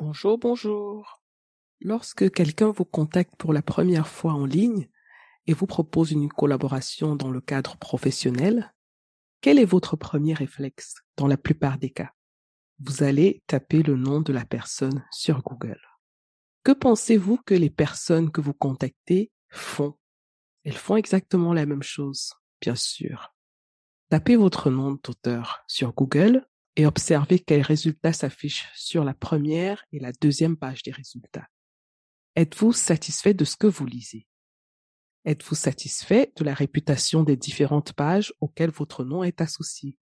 Bonjour, bonjour. Lorsque quelqu'un vous contacte pour la première fois en ligne et vous propose une collaboration dans le cadre professionnel, quel est votre premier réflexe dans la plupart des cas? Vous allez taper le nom de la personne sur Google. Que pensez-vous que les personnes que vous contactez font? Elles font exactement la même chose, bien sûr. Tapez votre nom d'auteur sur Google et observez quels résultats s'affichent sur la première et la deuxième page des résultats. Êtes-vous satisfait de ce que vous lisez? Êtes-vous satisfait de la réputation des différentes pages auxquelles votre nom est associé?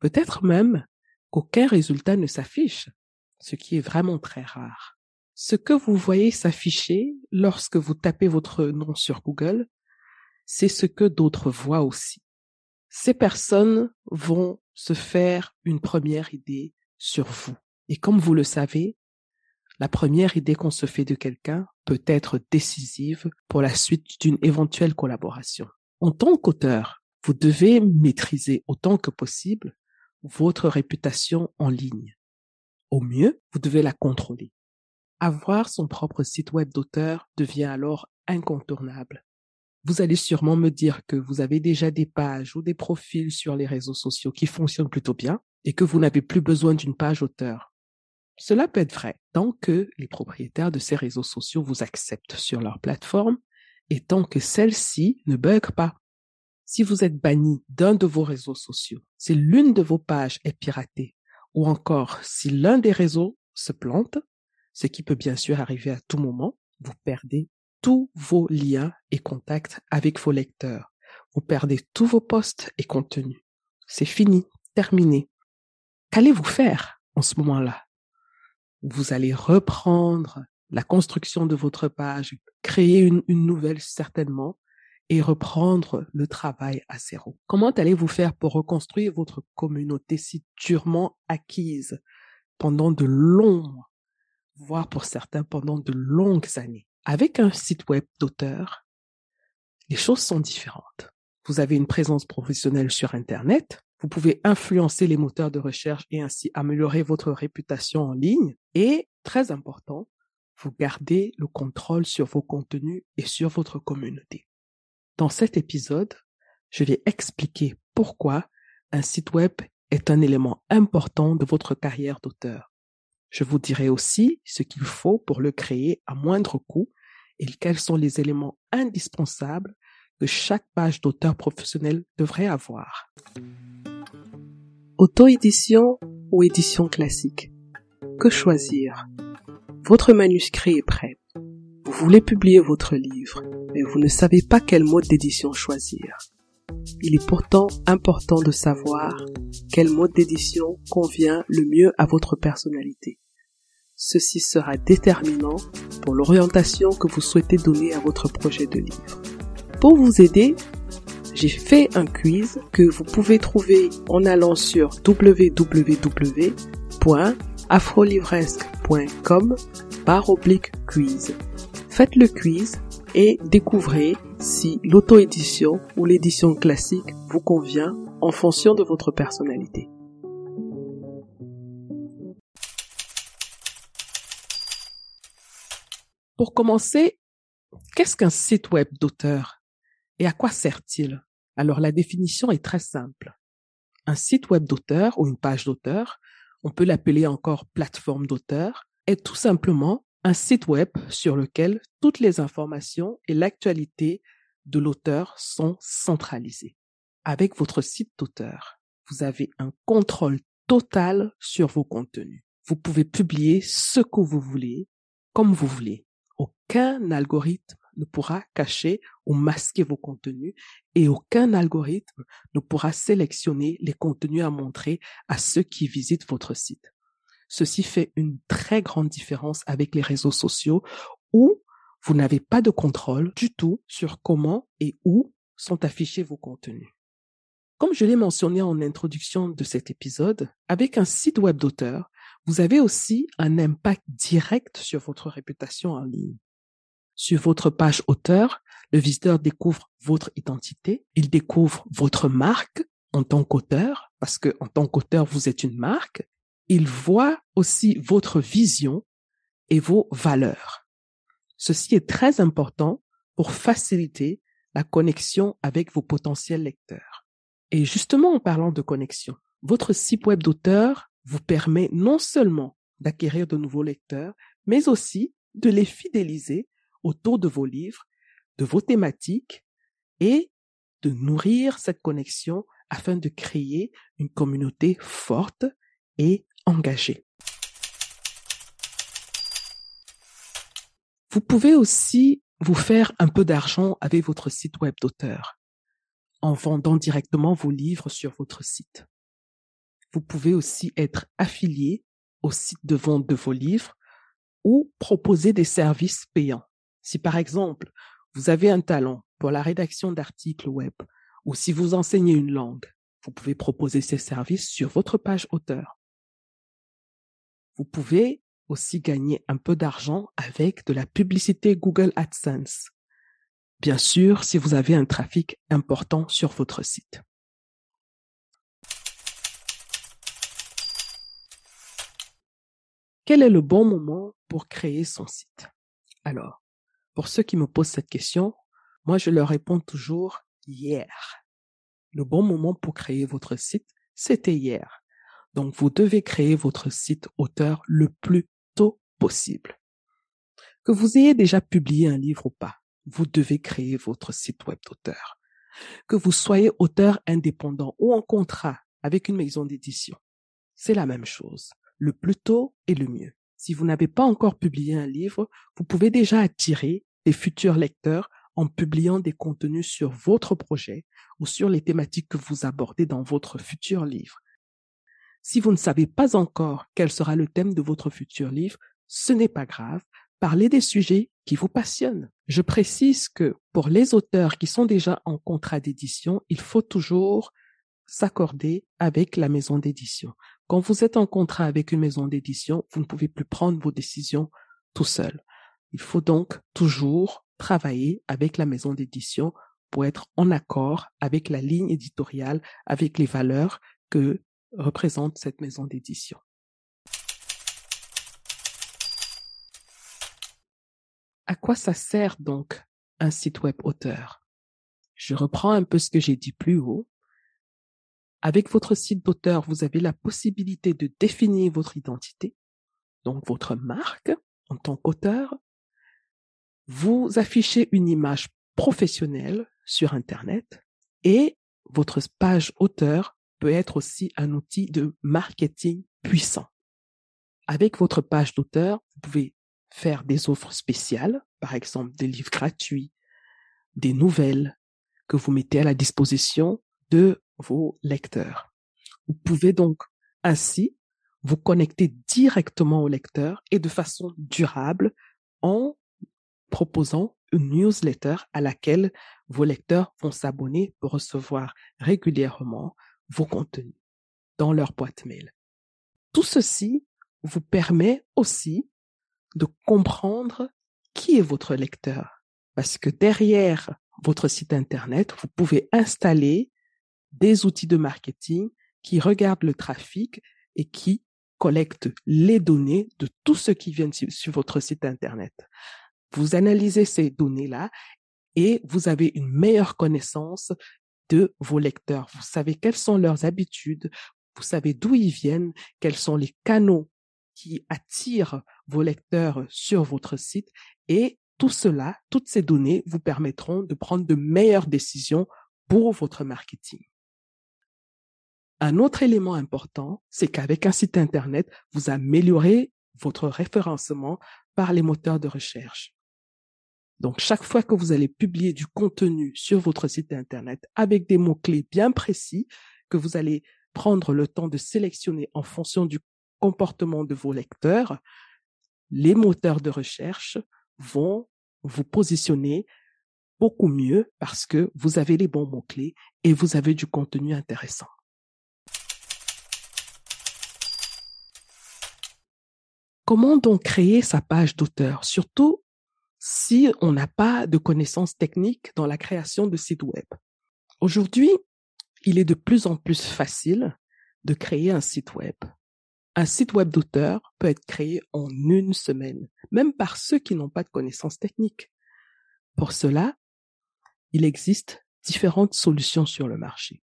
Peut-être même qu'aucun résultat ne s'affiche, ce qui est vraiment très rare. Ce que vous voyez s'afficher lorsque vous tapez votre nom sur Google, c'est ce que d'autres voient aussi. Ces personnes vont se faire une première idée sur vous. Et comme vous le savez, la première idée qu'on se fait de quelqu'un peut être décisive pour la suite d'une éventuelle collaboration. En tant qu'auteur, vous devez maîtriser autant que possible votre réputation en ligne. Au mieux, vous devez la contrôler. Avoir son propre site web d'auteur devient alors incontournable. Vous allez sûrement me dire que vous avez déjà des pages ou des profils sur les réseaux sociaux qui fonctionnent plutôt bien et que vous n'avez plus besoin d'une page auteur. Cela peut être vrai tant que les propriétaires de ces réseaux sociaux vous acceptent sur leur plateforme et tant que celle-ci ne bug pas. Si vous êtes banni d'un de vos réseaux sociaux, si l'une de vos pages est piratée ou encore si l'un des réseaux se plante, ce qui peut bien sûr arriver à tout moment, vous perdez tous vos liens et contacts avec vos lecteurs. Vous perdez tous vos posts et contenus. C'est fini, terminé. Qu'allez-vous faire en ce moment-là? Vous allez reprendre la construction de votre page, créer une, une nouvelle certainement, et reprendre le travail à zéro. Comment allez-vous faire pour reconstruire votre communauté si durement acquise pendant de longs mois, voire pour certains pendant de longues années? Avec un site web d'auteur, les choses sont différentes. Vous avez une présence professionnelle sur Internet, vous pouvez influencer les moteurs de recherche et ainsi améliorer votre réputation en ligne. Et, très important, vous gardez le contrôle sur vos contenus et sur votre communauté. Dans cet épisode, je vais expliquer pourquoi un site web est un élément important de votre carrière d'auteur. Je vous dirai aussi ce qu'il faut pour le créer à moindre coût et quels sont les éléments indispensables que chaque page d'auteur professionnel devrait avoir. Auto-édition ou édition classique? Que choisir? Votre manuscrit est prêt. Vous voulez publier votre livre, mais vous ne savez pas quel mode d'édition choisir. Il est pourtant important de savoir quel mode d'édition convient le mieux à votre personnalité. Ceci sera déterminant pour l'orientation que vous souhaitez donner à votre projet de livre. Pour vous aider, j'ai fait un quiz que vous pouvez trouver en allant sur www.afrolivresque.com par oblique quiz. Faites le quiz et découvrez si l'auto-édition ou l'édition classique vous convient en fonction de votre personnalité. Pour commencer, qu'est-ce qu'un site web d'auteur et à quoi sert-il? Alors la définition est très simple. Un site web d'auteur ou une page d'auteur, on peut l'appeler encore plateforme d'auteur, est tout simplement un site web sur lequel toutes les informations et l'actualité de l'auteur sont centralisées. Avec votre site d'auteur, vous avez un contrôle total sur vos contenus. vous pouvez publier ce que vous voulez, comme vous voulez. Aucun algorithme ne pourra cacher ou masquer vos contenus et aucun algorithme ne pourra sélectionner les contenus à montrer à ceux qui visitent votre site. Ceci fait une très grande différence avec les réseaux sociaux où vous n'avez pas de contrôle du tout sur comment et où sont affichés vos contenus. Comme je l'ai mentionné en introduction de cet épisode, avec un site web d'auteur, vous avez aussi un impact direct sur votre réputation en ligne. Sur votre page auteur, le visiteur découvre votre identité, il découvre votre marque en tant qu'auteur, parce que en tant qu'auteur, vous êtes une marque. Il voit aussi votre vision et vos valeurs. Ceci est très important pour faciliter la connexion avec vos potentiels lecteurs. Et justement, en parlant de connexion, votre site web d'auteur vous permet non seulement d'acquérir de nouveaux lecteurs, mais aussi de les fidéliser autour de vos livres, de vos thématiques et de nourrir cette connexion afin de créer une communauté forte et engagée. Vous pouvez aussi vous faire un peu d'argent avec votre site web d'auteur en vendant directement vos livres sur votre site. Vous pouvez aussi être affilié au site de vente de vos livres ou proposer des services payants. Si par exemple, vous avez un talent pour la rédaction d'articles web ou si vous enseignez une langue, vous pouvez proposer ces services sur votre page auteur. Vous pouvez aussi gagner un peu d'argent avec de la publicité Google AdSense. Bien sûr, si vous avez un trafic important sur votre site. Quel est le bon moment pour créer son site? Alors, pour ceux qui me posent cette question, moi je leur réponds toujours hier. Le bon moment pour créer votre site, c'était hier. Donc vous devez créer votre site auteur le plus tôt possible. Que vous ayez déjà publié un livre ou pas, vous devez créer votre site web d'auteur. Que vous soyez auteur indépendant ou en contrat avec une maison d'édition, c'est la même chose. Le plus tôt est le mieux. Si vous n'avez pas encore publié un livre, vous pouvez déjà attirer des futurs lecteurs en publiant des contenus sur votre projet ou sur les thématiques que vous abordez dans votre futur livre. Si vous ne savez pas encore quel sera le thème de votre futur livre, ce n'est pas grave, parlez des sujets qui vous passionnent. Je précise que pour les auteurs qui sont déjà en contrat d'édition, il faut toujours s'accorder avec la maison d'édition. Quand vous êtes en contrat avec une maison d'édition, vous ne pouvez plus prendre vos décisions tout seul. Il faut donc toujours travailler avec la maison d'édition pour être en accord avec la ligne éditoriale, avec les valeurs que représente cette maison d'édition. À quoi ça sert donc un site web auteur? Je reprends un peu ce que j'ai dit plus haut. Avec votre site d'auteur, vous avez la possibilité de définir votre identité, donc votre marque en tant qu'auteur. Vous affichez une image professionnelle sur Internet et votre page auteur peut être aussi un outil de marketing puissant. Avec votre page d'auteur, vous pouvez faire des offres spéciales, par exemple des livres gratuits, des nouvelles que vous mettez à la disposition de vos lecteurs. Vous pouvez donc ainsi vous connecter directement au lecteur et de façon durable en proposant une newsletter à laquelle vos lecteurs vont s'abonner pour recevoir régulièrement vos contenus dans leur boîte mail. Tout ceci vous permet aussi de comprendre qui est votre lecteur. Parce que derrière votre site Internet, vous pouvez installer des outils de marketing qui regardent le trafic et qui collectent les données de tout ce qui vient sur votre site Internet. Vous analysez ces données-là et vous avez une meilleure connaissance de vos lecteurs. Vous savez quelles sont leurs habitudes, vous savez d'où ils viennent, quels sont les canaux qui attirent vos lecteurs sur votre site et tout cela, toutes ces données vous permettront de prendre de meilleures décisions pour votre marketing. Un autre élément important, c'est qu'avec un site Internet, vous améliorez votre référencement par les moteurs de recherche. Donc, chaque fois que vous allez publier du contenu sur votre site Internet avec des mots-clés bien précis que vous allez prendre le temps de sélectionner en fonction du comportement de vos lecteurs, les moteurs de recherche vont vous positionner beaucoup mieux parce que vous avez les bons mots-clés et vous avez du contenu intéressant. Comment donc créer sa page d'auteur, surtout si on n'a pas de connaissances techniques dans la création de sites web? Aujourd'hui, il est de plus en plus facile de créer un site web. Un site web d'auteur peut être créé en une semaine, même par ceux qui n'ont pas de connaissances techniques. Pour cela, il existe différentes solutions sur le marché.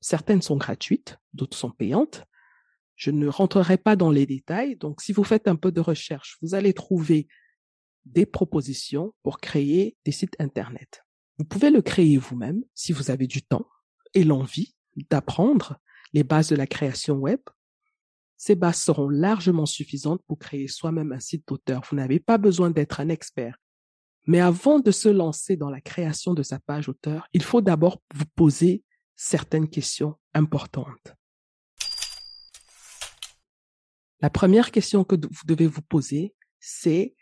Certaines sont gratuites, d'autres sont payantes. Je ne rentrerai pas dans les détails, donc si vous faites un peu de recherche, vous allez trouver des propositions pour créer des sites Internet. Vous pouvez le créer vous-même si vous avez du temps et l'envie d'apprendre les bases de la création web. Ces bases seront largement suffisantes pour créer soi-même un site d'auteur. Vous n'avez pas besoin d'être un expert. Mais avant de se lancer dans la création de sa page auteur, il faut d'abord vous poser certaines questions importantes. La première question que vous devez vous poser, c'est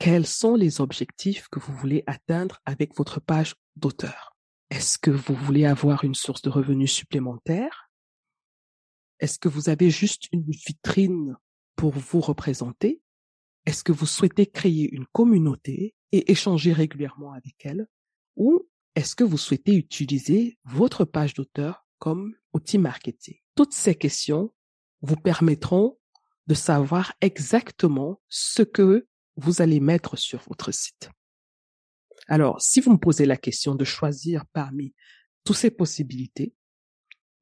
quels sont les objectifs que vous voulez atteindre avec votre page d'auteur? Est-ce que vous voulez avoir une source de revenus supplémentaire? Est-ce que vous avez juste une vitrine pour vous représenter? Est-ce que vous souhaitez créer une communauté et échanger régulièrement avec elle? Ou est-ce que vous souhaitez utiliser votre page d'auteur comme outil marketing? Toutes ces questions vous permettront de savoir exactement ce que vous allez mettre sur votre site. Alors, si vous me posez la question de choisir parmi toutes ces possibilités,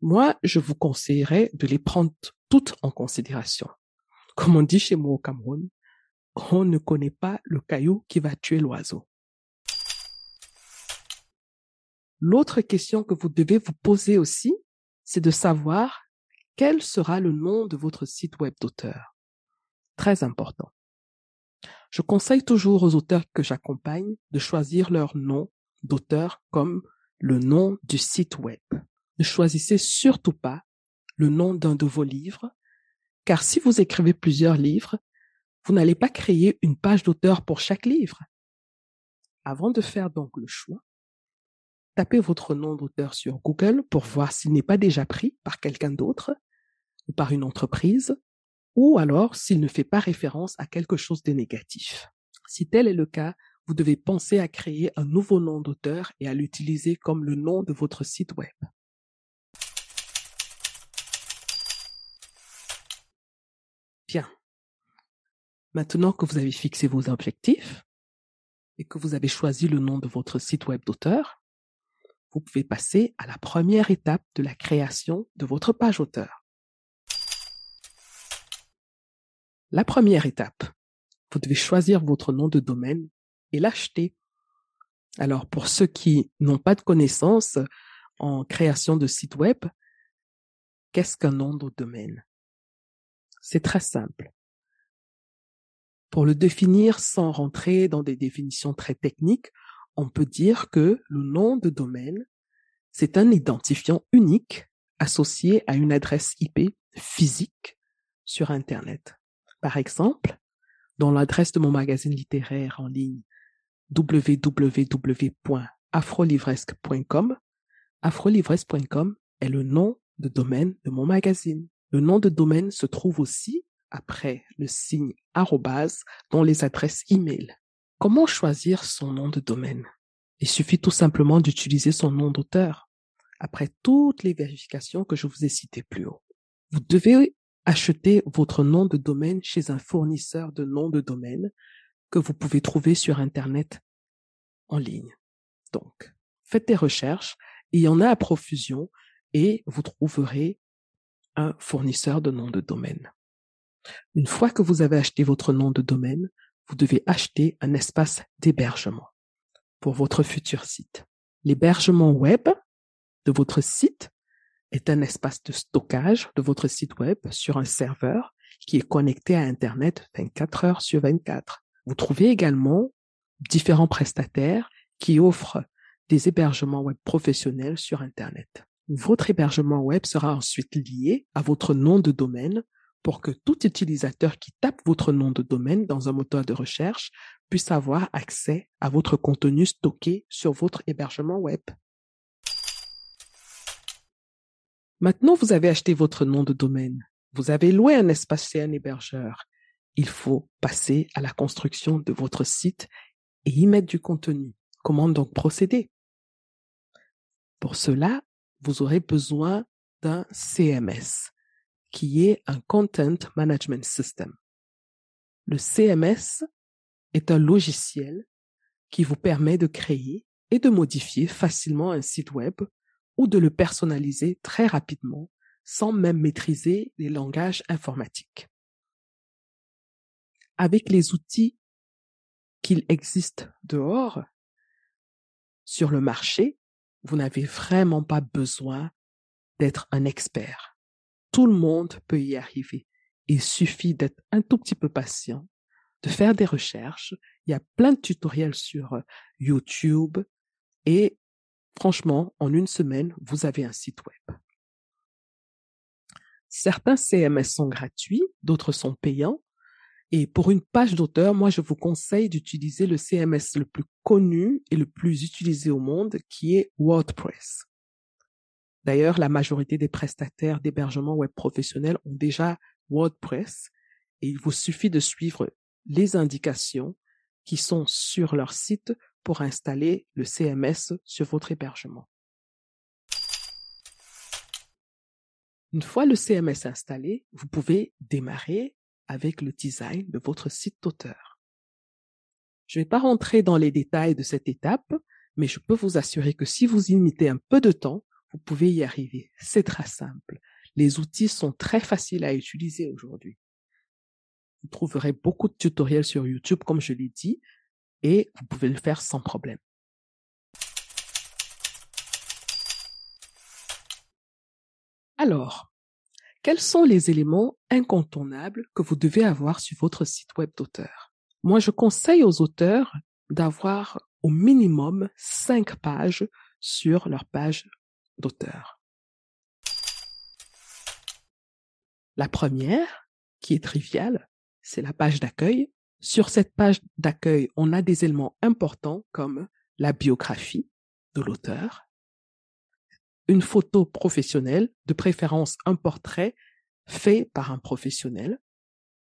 moi, je vous conseillerais de les prendre toutes en considération. Comme on dit chez moi au Cameroun, on ne connaît pas le caillou qui va tuer l'oiseau. L'autre question que vous devez vous poser aussi, c'est de savoir quel sera le nom de votre site web d'auteur? Très important. Je conseille toujours aux auteurs que j'accompagne de choisir leur nom d'auteur comme le nom du site web. Ne choisissez surtout pas le nom d'un de vos livres, car si vous écrivez plusieurs livres, vous n'allez pas créer une page d'auteur pour chaque livre. Avant de faire donc le choix, tapez votre nom d'auteur sur Google pour voir s'il n'est pas déjà pris par quelqu'un d'autre ou par une entreprise, ou alors s'il ne fait pas référence à quelque chose de négatif. Si tel est le cas, vous devez penser à créer un nouveau nom d'auteur et à l'utiliser comme le nom de votre site web. Bien. Maintenant que vous avez fixé vos objectifs et que vous avez choisi le nom de votre site web d'auteur, vous pouvez passer à la première étape de la création de votre page auteur. La première étape, vous devez choisir votre nom de domaine et l'acheter. Alors, pour ceux qui n'ont pas de connaissances en création de site web, qu'est-ce qu'un nom de domaine? C'est très simple. Pour le définir sans rentrer dans des définitions très techniques, on peut dire que le nom de domaine, c'est un identifiant unique associé à une adresse IP physique sur Internet. Par exemple, dans l'adresse de mon magazine littéraire en ligne www.afrolivresque.com, afrolivresque.com est le nom de domaine de mon magazine. Le nom de domaine se trouve aussi après le signe arrobase dans les adresses email. Comment choisir son nom de domaine? Il suffit tout simplement d'utiliser son nom d'auteur après toutes les vérifications que je vous ai citées plus haut. Vous devez acheter votre nom de domaine chez un fournisseur de noms de domaine que vous pouvez trouver sur Internet en ligne. Donc, faites des recherches, il y en a à profusion et vous trouverez un fournisseur de nom de domaine. Une fois que vous avez acheté votre nom de domaine, vous devez acheter un espace d'hébergement pour votre futur site. L'hébergement web de votre site est un espace de stockage de votre site web sur un serveur qui est connecté à Internet 24 heures sur 24. Vous trouvez également différents prestataires qui offrent des hébergements web professionnels sur Internet. Votre hébergement web sera ensuite lié à votre nom de domaine pour que tout utilisateur qui tape votre nom de domaine dans un moteur de recherche puisse avoir accès à votre contenu stocké sur votre hébergement web. Maintenant, vous avez acheté votre nom de domaine. Vous avez loué un espace chez un hébergeur. Il faut passer à la construction de votre site et y mettre du contenu. Comment donc procéder? Pour cela, vous aurez besoin d'un CMS, qui est un Content Management System. Le CMS est un logiciel qui vous permet de créer et de modifier facilement un site web ou de le personnaliser très rapidement sans même maîtriser les langages informatiques. Avec les outils qu'il existe dehors, sur le marché, vous n'avez vraiment pas besoin d'être un expert. Tout le monde peut y arriver. Il suffit d'être un tout petit peu patient, de faire des recherches. Il y a plein de tutoriels sur YouTube et franchement, en une semaine, vous avez un site web. Certains CMS sont gratuits, d'autres sont payants. Et pour une page d'auteur, moi, je vous conseille d'utiliser le CMS le plus connu et le plus utilisé au monde, qui est WordPress. D'ailleurs, la majorité des prestataires d'hébergement web professionnel ont déjà WordPress et il vous suffit de suivre les indications qui sont sur leur site pour installer le CMS sur votre hébergement. Une fois le CMS installé, vous pouvez démarrer avec le design de votre site d'auteur. Je ne vais pas rentrer dans les détails de cette étape, mais je peux vous assurer que si vous y mettez un peu de temps, vous pouvez y arriver. C'est très simple. Les outils sont très faciles à utiliser aujourd'hui. Vous trouverez beaucoup de tutoriels sur YouTube, comme je l'ai dit, et vous pouvez le faire sans problème. Alors, quels sont les éléments incontournables que vous devez avoir sur votre site web d'auteur? Moi, je conseille aux auteurs d'avoir au minimum cinq pages sur leur page d'auteur. La première, qui est triviale, c'est la page d'accueil. Sur cette page d'accueil, on a des éléments importants comme la biographie de l'auteur, une photo professionnelle, de préférence un portrait fait par un professionnel,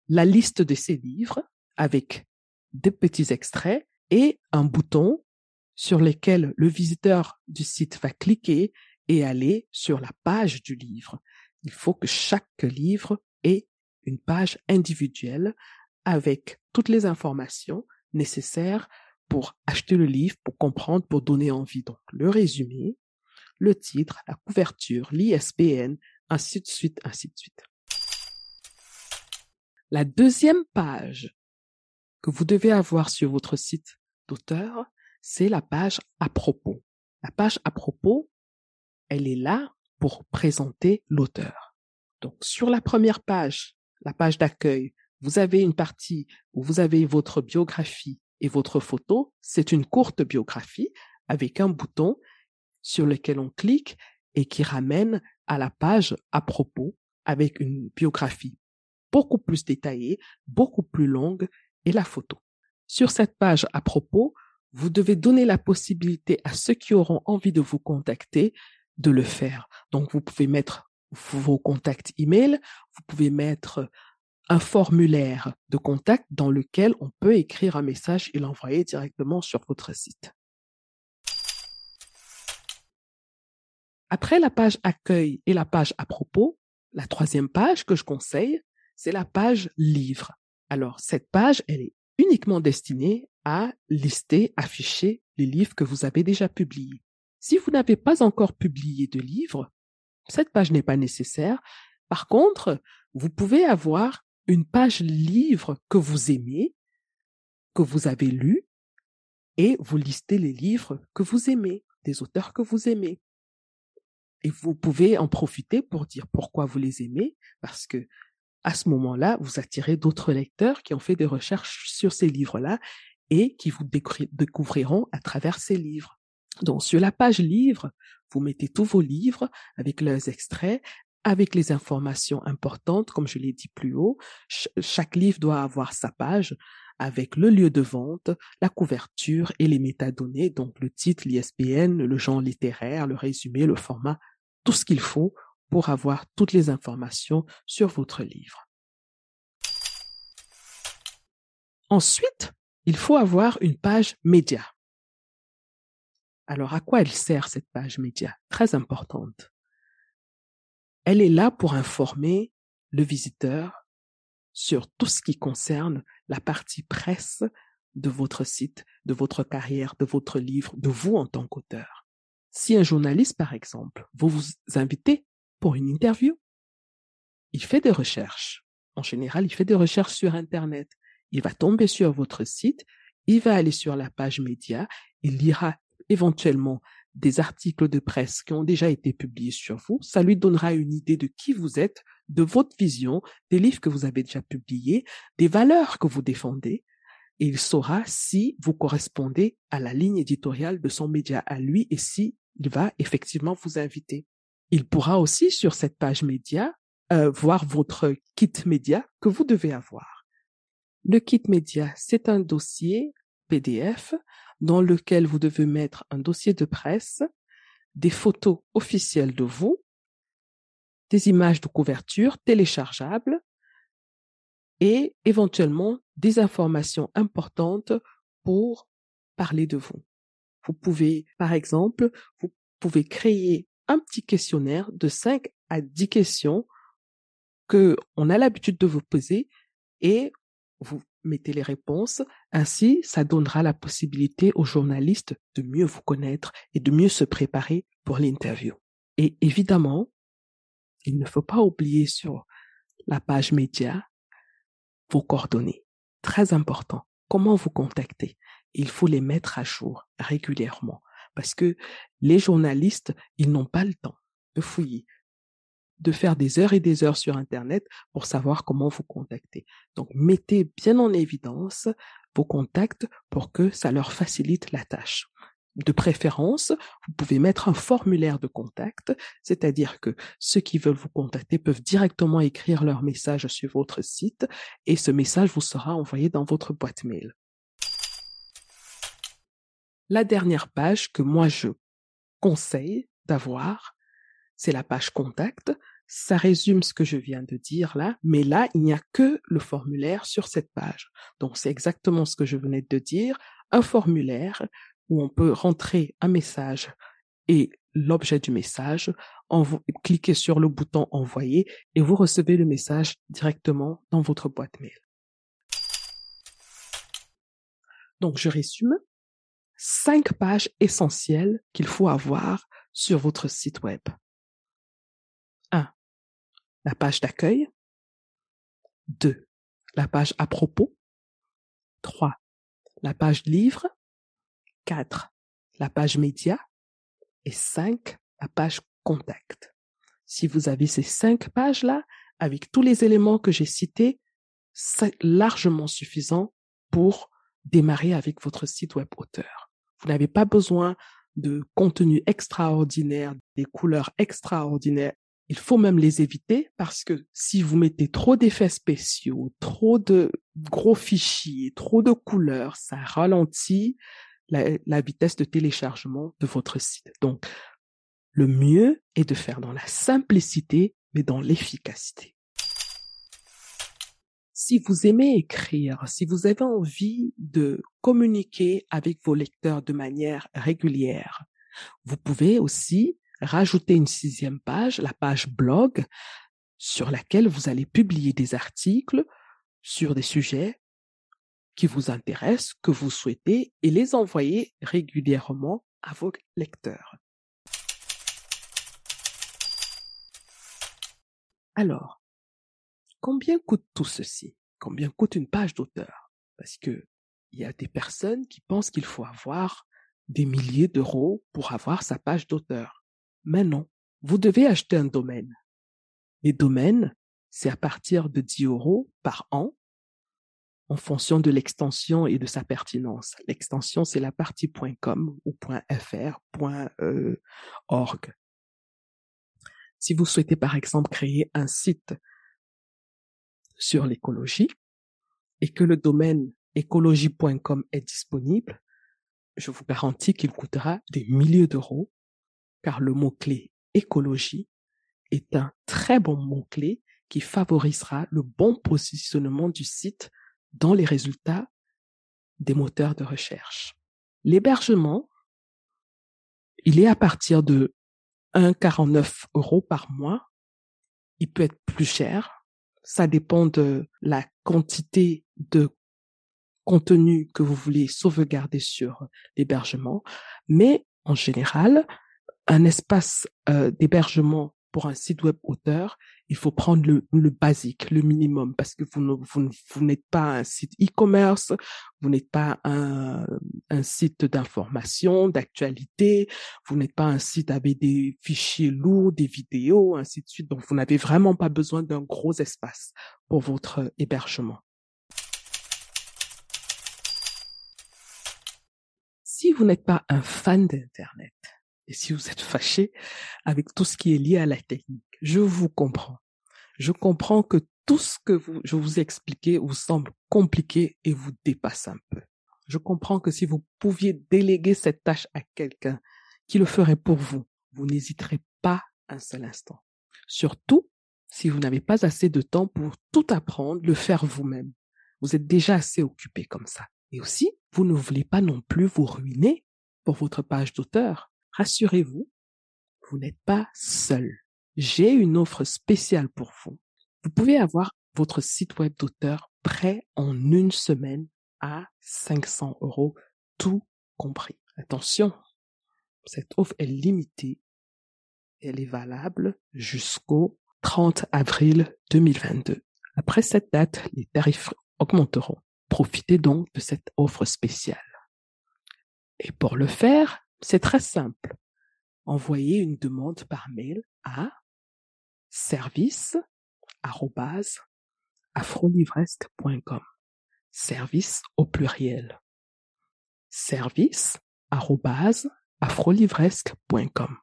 la liste de ses livres avec des petits extraits et un bouton sur lequel le visiteur du site va cliquer et aller sur la page du livre. Il faut que chaque livre ait une page individuelle avec toutes les informations nécessaires pour acheter le livre, pour comprendre, pour donner envie. Donc, le résumé, le titre, la couverture, l'ISBN, ainsi de suite, ainsi de suite. La deuxième page que vous devez avoir sur votre site d'auteur, c'est la page à propos. La page à propos, elle est là pour présenter l'auteur. Donc, sur la première page, la page d'accueil, vous avez une partie où vous avez votre biographie et votre photo. C'est une courte biographie avec un bouton sur lequel on clique et qui ramène à la page à propos avec une biographie beaucoup plus détaillée, beaucoup plus longue et la photo. Sur cette page à propos, vous devez donner la possibilité à ceux qui auront envie de vous contacter de le faire. Donc, vous pouvez mettre vos contacts email, vous pouvez mettre un formulaire de contact dans lequel on peut écrire un message et l'envoyer directement sur votre site. Après la page accueil et la page à propos, la troisième page que je conseille, c'est la page livre. Alors, cette page, elle est uniquement destinée à lister, afficher les livres que vous avez déjà publiés. Si vous n'avez pas encore publié de livre, cette page n'est pas nécessaire. Par contre, vous pouvez avoir une page livre que vous aimez, que vous avez lu, et vous listez les livres que vous aimez, des auteurs que vous aimez. Et vous pouvez en profiter pour dire pourquoi vous les aimez, parce que à ce moment-là, vous attirez d'autres lecteurs qui ont fait des recherches sur ces livres-là et qui vous découvriront à travers ces livres. Donc, sur la page livre, vous mettez tous vos livres avec leurs extraits, avec les informations importantes, comme je l'ai dit plus haut. chaque livre doit avoir sa page avec le lieu de vente, la couverture et les métadonnées, donc le titre, l'ISBN, le genre littéraire, le résumé, le format, tout ce qu'il faut pour avoir toutes les informations sur votre livre. Ensuite, il faut avoir une page média. Alors, à quoi elle sert cette page média? Très importante. Elle est là pour informer le visiteur sur tout ce qui concerne la partie presse de votre site, de votre carrière, de votre livre, de vous en tant qu'auteur. Si un journaliste, par exemple, vous vous invitez pour une interview, il fait des recherches. En général, il fait des recherches sur Internet. Il va tomber sur votre site, il va aller sur la page média, il lira éventuellement des articles de presse qui ont déjà été publiés sur vous. Ça lui donnera une idée de qui vous êtes, de votre vision, des livres que vous avez déjà publiés, des valeurs que vous défendez. Et il saura si vous correspondez à la ligne éditoriale de son média à lui et si il va effectivement vous inviter. Il pourra aussi sur cette page média euh, voir votre kit média que vous devez avoir. Le kit média, c'est un dossier PDF dans lequel vous devez mettre un dossier de presse, des photos officielles de vous, des images de couverture téléchargeables et éventuellement des informations importantes pour parler de vous. Vous pouvez, par exemple, vous pouvez créer un petit questionnaire de 5 à 10 questions que on a l'habitude de vous poser et vous mettez les réponses. Ainsi, ça donnera la possibilité aux journalistes de mieux vous connaître et de mieux se préparer pour l'interview. Et évidemment, il ne faut pas oublier sur la page média vos coordonnées. Très important. Comment vous contacter? Il faut les mettre à jour régulièrement parce que les journalistes, ils n'ont pas le temps de fouiller, de faire des heures et des heures sur Internet pour savoir comment vous contacter. Donc, mettez bien en évidence vos contacts pour que ça leur facilite la tâche. De préférence, vous pouvez mettre un formulaire de contact, c'est-à-dire que ceux qui veulent vous contacter peuvent directement écrire leur message sur votre site et ce message vous sera envoyé dans votre boîte mail. La dernière page que moi je conseille d'avoir, c'est la page contact. Ça résume ce que je viens de dire là, mais là, il n'y a que le formulaire sur cette page. Donc c'est exactement ce que je venais de dire, un formulaire où on peut rentrer un message et l'objet du message, cliquez sur le bouton envoyer et vous recevez le message directement dans votre boîte mail. Donc je résume, cinq pages essentielles qu'il faut avoir sur votre site web. 1. La page d'accueil. 2. La page à propos. 3. La page livre. 4. La page média. Et 5. La page contact. Si vous avez ces cinq pages-là, avec tous les éléments que j'ai cités, c'est largement suffisant pour démarrer avec votre site web auteur. Vous n'avez pas besoin de contenu extraordinaire, des couleurs extraordinaires. Il faut même les éviter parce que si vous mettez trop d'effets spéciaux, trop de gros fichiers, trop de couleurs, ça ralentit la, vitesse de téléchargement de votre site. Donc, le mieux est de faire dans la simplicité, mais dans l'efficacité si vous aimez écrire, si vous avez envie de communiquer avec vos lecteurs de manière régulière, vous pouvez aussi rajouter une sixième page, la page blog, sur laquelle vous allez publier des articles sur des sujets qui vous intéressent, que vous souhaitez, et les envoyer régulièrement à vos lecteurs. Alors, combien coûte tout ceci? Combien coûte une page d'auteur? Parce que il y a des personnes qui pensent qu'il faut avoir des milliers d'euros pour avoir sa page d'auteur. Mais non, vous devez acheter un domaine. Les domaines, c'est à partir de 10 euros par an en fonction de l'extension et de sa pertinence. L'extension, c'est la partie .com ou .fr, euh, .org. Si vous souhaitez par exemple créer un site sur l'écologie et que le domaine écologie.com est disponible, je vous garantis qu'il coûtera des milliers d'euros car le mot-clé écologie est un très bon mot-clé qui favorisera le bon positionnement du site dans les résultats des moteurs de recherche. L'hébergement, il est à partir de 1,49 euros par mois. Il peut être plus cher. Ça dépend de la quantité de contenu que vous voulez sauvegarder sur l'hébergement. Mais en général, un espace euh, d'hébergement pour un site web auteur, il faut prendre le, le basique, le minimum, parce que vous, vous, vous n'êtes pas un site e-commerce, vous n'êtes pas un, un site d'information, d'actualité, vous n'êtes pas un site avec des fichiers lourds, des vidéos, ainsi de suite. Donc, vous n'avez vraiment pas besoin d'un gros espace pour votre hébergement. Si vous n'êtes pas un fan d'Internet, et si vous êtes fâché avec tout ce qui est lié à la technique, je vous comprends. Je comprends que tout ce que je vous ai expliqué vous semble compliqué et vous dépasse un peu. Je comprends que si vous pouviez déléguer cette tâche à quelqu'un qui le ferait pour vous, vous n'hésiterez pas un seul instant. Surtout si vous n'avez pas assez de temps pour tout apprendre, le faire vous-même. Vous êtes déjà assez occupé comme ça. Et aussi, vous ne voulez pas non plus vous ruiner pour votre page d'auteur. Rassurez-vous, vous, n'êtes pas seul. J'ai une offre spéciale pour vous. Vous pouvez avoir votre site web d'auteur prêt en une semaine à 500 euros, tout compris. Attention, cette offre est limitée. Elle est valable jusqu'au 30 avril 2022. Après cette date, les tarifs augmenteront. Profitez donc de cette offre spéciale. Et pour le faire, c'est très simple. Envoyez une demande par mail à service afrolivresque.com. Service au pluriel. Service afrolivresque.com.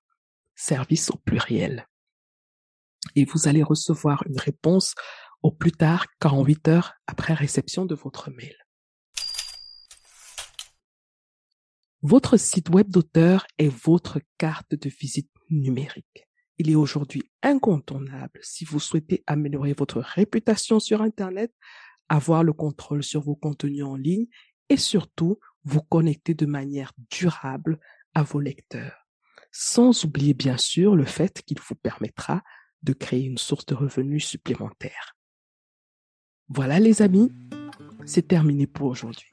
Service au pluriel. Et vous allez recevoir une réponse au plus tard 48 heures après réception de votre mail. Votre site web d'auteur est votre carte de visite numérique. Il est aujourd'hui incontournable si vous souhaitez améliorer votre réputation sur Internet, avoir le contrôle sur vos contenus en ligne et surtout vous connecter de manière durable à vos lecteurs. Sans oublier bien sûr le fait qu'il vous permettra de créer une source de revenus supplémentaire. Voilà les amis, c'est terminé pour aujourd'hui.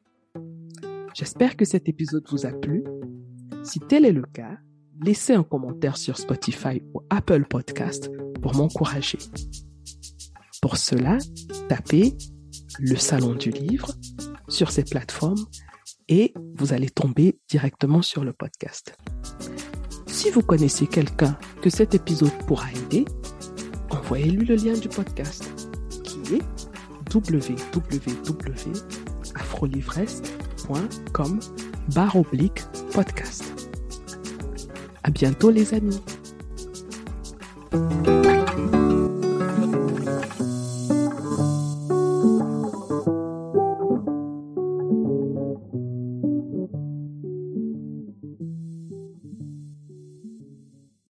J'espère que cet épisode vous a plu. Si tel est le cas, laissez un commentaire sur Spotify ou Apple Podcast pour m'encourager. Pour cela, tapez le Salon du Livre sur ces plateformes et vous allez tomber directement sur le podcast. Si vous connaissez quelqu'un que cet épisode pourra aider, envoyez-lui le lien du podcast qui est www.afrolivresque.com comme barre oblique podcast. À bientôt les amis.